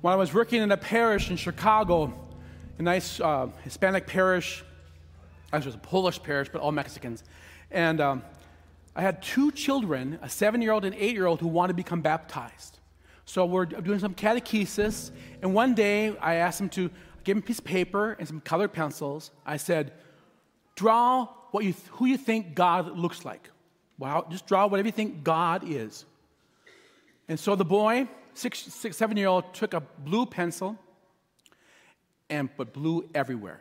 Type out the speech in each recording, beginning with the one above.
when I was working in a parish in Chicago, a nice uh, Hispanic parish, actually, it was a Polish parish, but all Mexicans. And um, I had two children, a seven year old and eight year old, who wanted to become baptized. So we're doing some catechesis, and one day I asked them to give them a piece of paper and some colored pencils. I said, Draw what you, who you think God looks like. Well, just draw whatever you think God is. And so the boy, six, six seven year old, took a blue pencil and put blue everywhere.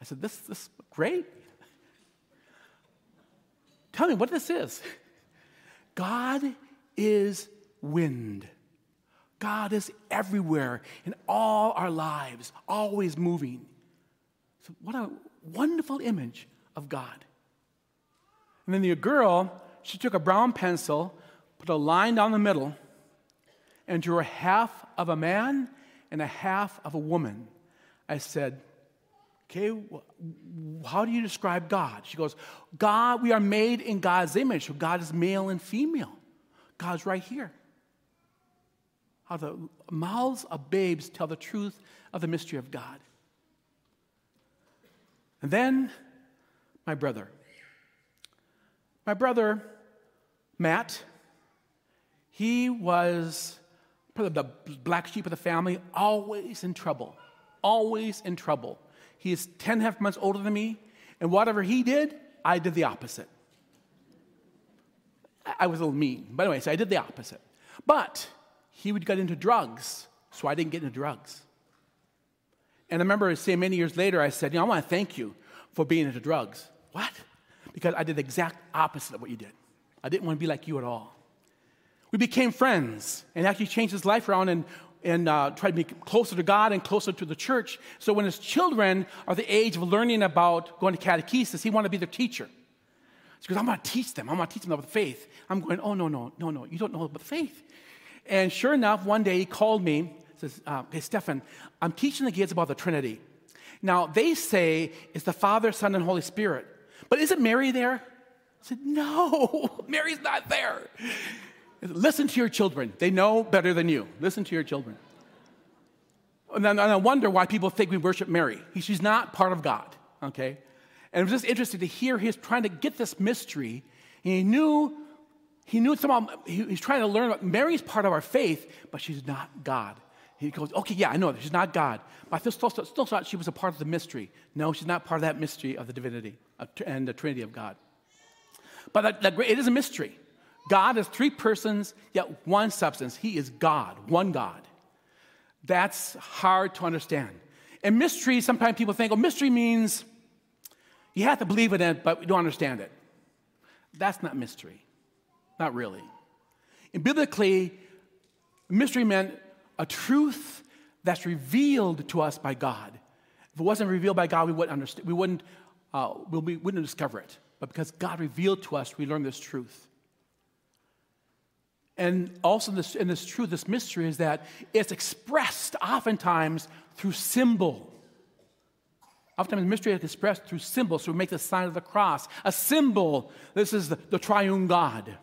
I said, This, this is great. Tell me what this is. God is wind. God is everywhere in all our lives, always moving. So, what a wonderful image of God. And then the girl, she took a brown pencil, put a line down the middle, and drew a half of a man and a half of a woman. I said, Okay, how do you describe God? She goes, God, we are made in God's image. So God is male and female. God's right here. How the mouths of babes tell the truth of the mystery of God. And then my brother. My brother, Matt, he was the black sheep of the family, always in trouble, always in trouble. He is 10 and a half months older than me, and whatever he did, I did the opposite. I was a little mean. But anyway, so I did the opposite. But he would get into drugs, so I didn't get into drugs. And I remember saying many years later, I said, You know, I want to thank you for being into drugs. What? because I did the exact opposite of what you did. I didn't want to be like you at all. We became friends and actually changed his life around and, and uh, tried to be closer to God and closer to the church. So when his children are the age of learning about going to catechesis, he wanted to be their teacher. He goes, I'm going to teach them. I'm going to teach them about the faith. I'm going, oh, no, no, no, no. You don't know about faith. And sure enough, one day he called me, says, uh, hey, Stephan, I'm teaching the kids about the Trinity. Now, they say it's the Father, Son, and Holy Spirit. But isn't Mary there? I said, No, Mary's not there. Listen to your children. They know better than you. Listen to your children. And then and I wonder why people think we worship Mary. She's not part of God, okay? And it was just interesting to hear he's trying to get this mystery. And he knew, he knew somehow, he, he's trying to learn about Mary's part of our faith, but she's not God. He goes, okay, yeah, I know that she's not God. But I still, still thought she was a part of the mystery. No, she's not part of that mystery of the divinity and the Trinity of God. But that, that, it is a mystery. God is three persons, yet one substance. He is God, one God. That's hard to understand. And mystery, sometimes people think, oh, mystery means you have to believe in it, but you don't understand it. That's not mystery. Not really. And biblically, mystery meant a truth that's revealed to us by God. If it wasn't revealed by God, we wouldn't understand. We wouldn't uh, we wouldn't discover it. But because God revealed to us, we learn this truth. And also, this, in this truth, this mystery is that it's expressed oftentimes through symbol. Oftentimes, mystery is expressed through symbols. So we make the sign of the cross, a symbol. This is the, the triune God.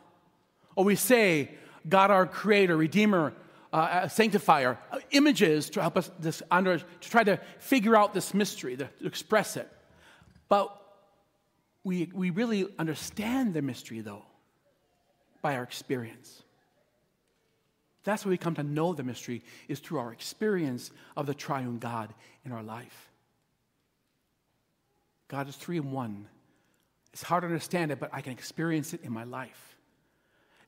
Or we say, God, our creator, redeemer, uh, sanctifier, uh, images to help us this, under, to try to figure out this mystery, to, to express it. But we, we really understand the mystery, though, by our experience. That's where we come to know the mystery, is through our experience of the triune God in our life. God is three in one. It's hard to understand it, but I can experience it in my life.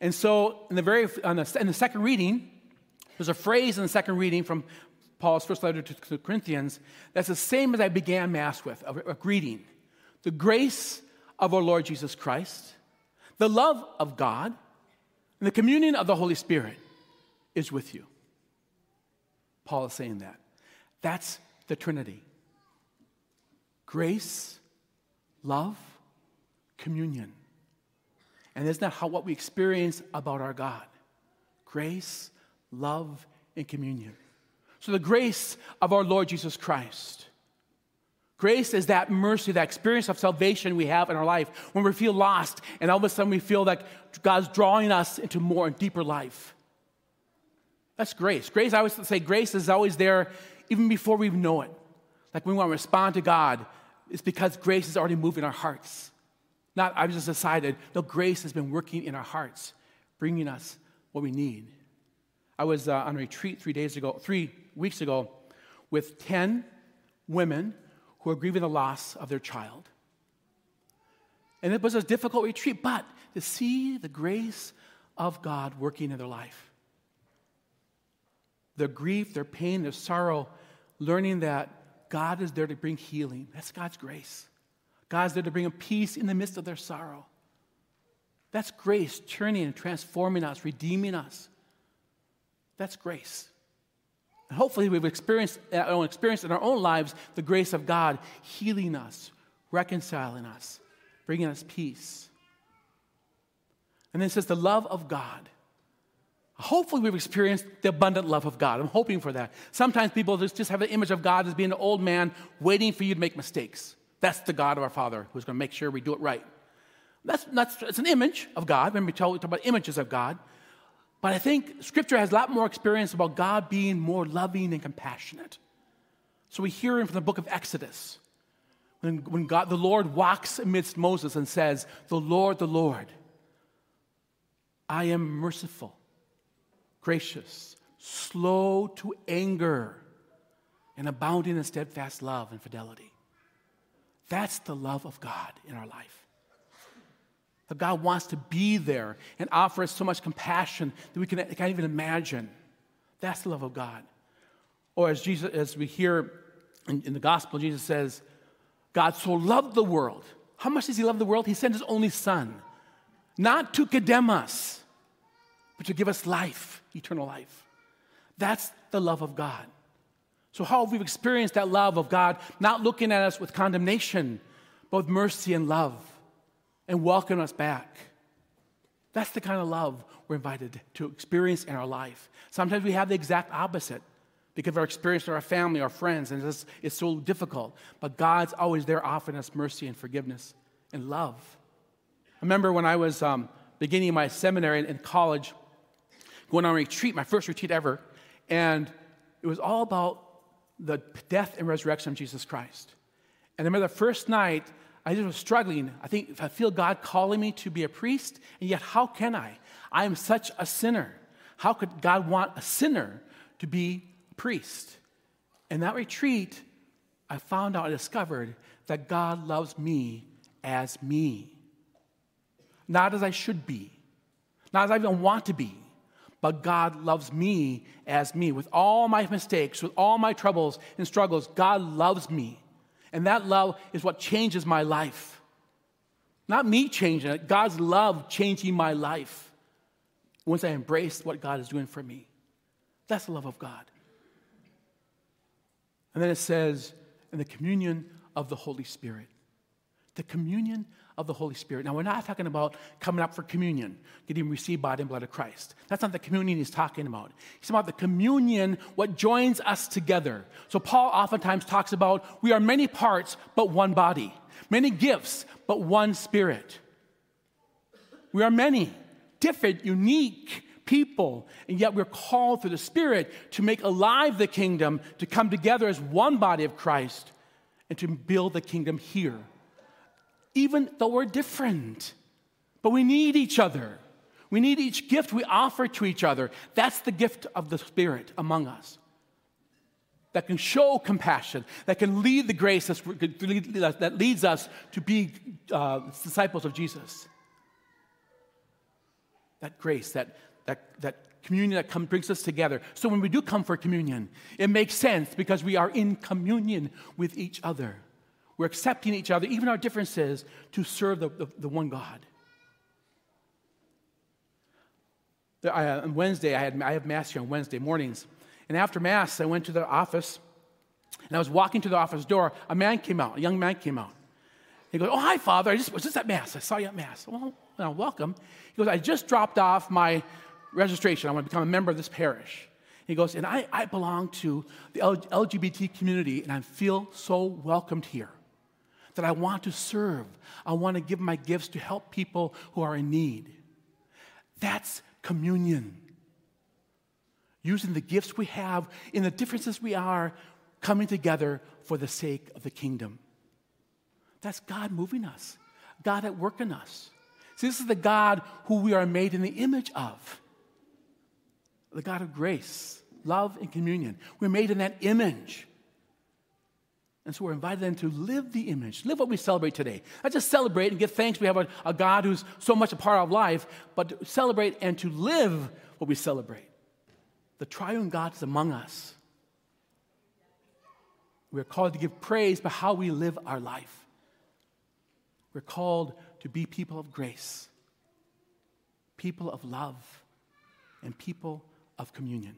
And so, in the very the, in the second reading, there's a phrase in the second reading from Paul's first letter to the Corinthians that's the same as I began Mass with a, a greeting. The grace of our Lord Jesus Christ, the love of God, and the communion of the Holy Spirit is with you. Paul is saying that. That's the Trinity grace, love, communion. And isn't that how what we experience about our God? Grace, love, and communion. So, the grace of our Lord Jesus Christ Grace is that mercy, that experience of salvation we have in our life when we feel lost and all of a sudden we feel like God's drawing us into more and deeper life. That's grace. Grace, I always say, grace is always there even before we know it. Like when we want to respond to God, it's because grace is already moving our hearts. Not, I've just decided, no, grace has been working in our hearts, bringing us what we need. I was uh, on a retreat three days ago, three weeks ago, with 10 women who are grieving the loss of their child. And it was a difficult retreat, but to see the grace of God working in their life. Their grief, their pain, their sorrow, learning that God is there to bring healing. That's God's grace. God's there to bring a peace in the midst of their sorrow. That's grace turning and transforming us, redeeming us. That's grace. And hopefully, we've experienced, uh, experienced in our own lives the grace of God healing us, reconciling us, bringing us peace. And then it says, the love of God. Hopefully, we've experienced the abundant love of God. I'm hoping for that. Sometimes people just, just have the image of God as being an old man waiting for you to make mistakes. That's the God of our Father who's going to make sure we do it right. That's, that's an image of God. When we talk, talk about images of God. But I think Scripture has a lot more experience about God being more loving and compassionate. So we hear him from the book of Exodus when, when God, the Lord walks amidst Moses and says, The Lord, the Lord, I am merciful gracious, slow to anger, and abounding in steadfast love and fidelity. That's the love of God in our life. That God wants to be there and offer us so much compassion that we can, can't even imagine. That's the love of God. Or as Jesus, as we hear in, in the gospel, Jesus says, God so loved the world. How much does he love the world? He sent his only son, not to condemn us, but to give us life eternal life. That's the love of God. So, how have we experienced that love of God, not looking at us with condemnation, but with mercy and love, and welcoming us back? That's the kind of love we're invited to experience in our life. Sometimes we have the exact opposite because of our experience with our family, our friends, and it's, it's so difficult. But God's always there offering us mercy and forgiveness and love. I remember when I was um, beginning my seminary in college, going on a retreat, my first retreat ever, and it was all about the death and resurrection of Jesus Christ. And I remember the first night, I just was struggling. I think if I feel God calling me to be a priest, and yet how can I? I am such a sinner. How could God want a sinner to be a priest? In that retreat, I found out, I discovered that God loves me as me. Not as I should be, not as I even want to be, but God loves me as me. With all my mistakes, with all my troubles and struggles, God loves me. And that love is what changes my life. Not me changing it, God's love changing my life once I embrace what God is doing for me. That's the love of God. And then it says, in the communion of the Holy Spirit. The communion of the Holy Spirit. Now, we're not talking about coming up for communion, getting received body and blood of Christ. That's not the communion he's talking about. He's about the communion, what joins us together. So, Paul oftentimes talks about we are many parts, but one body, many gifts, but one spirit. We are many, different, unique people, and yet we're called through the Spirit to make alive the kingdom, to come together as one body of Christ, and to build the kingdom here even though we're different. But we need each other. We need each gift we offer to each other. That's the gift of the Spirit among us that can show compassion, that can lead the grace that leads us to be uh, disciples of Jesus. That grace, that, that, that communion that come, brings us together. So when we do come for communion, it makes sense because we are in communion with each other. We're accepting each other, even our differences, to serve the, the, the one God. I, uh, on Wednesday, I, had, I have Mass here on Wednesday mornings. And after Mass, I went to the office, and I was walking to the office door. A man came out, a young man came out. He goes, Oh, hi, Father. I just was just at Mass. I saw you at Mass. Well, well, welcome. He goes, I just dropped off my registration. I want to become a member of this parish. He goes, And I, I belong to the LGBT community, and I feel so welcomed here that I want to serve. I want to give my gifts to help people who are in need. That's communion. using the gifts we have, in the differences we are, coming together for the sake of the kingdom. That's God moving us, God at work in us. See, this is the God who we are made in the image of the God of grace, love, and communion. We're made in that image. And so we're invited then to live the image, live what we celebrate today. Not just celebrate and give thanks. We have a, a God who's so much a part of life, but to celebrate and to live what we celebrate. The triune God is among us. We're called to give praise by how we live our life. We're called to be people of grace, people of love, and people of communion.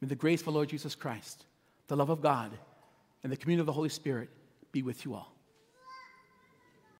May the grace of the Lord Jesus Christ, the love of God, and the communion of the Holy Spirit be with you all.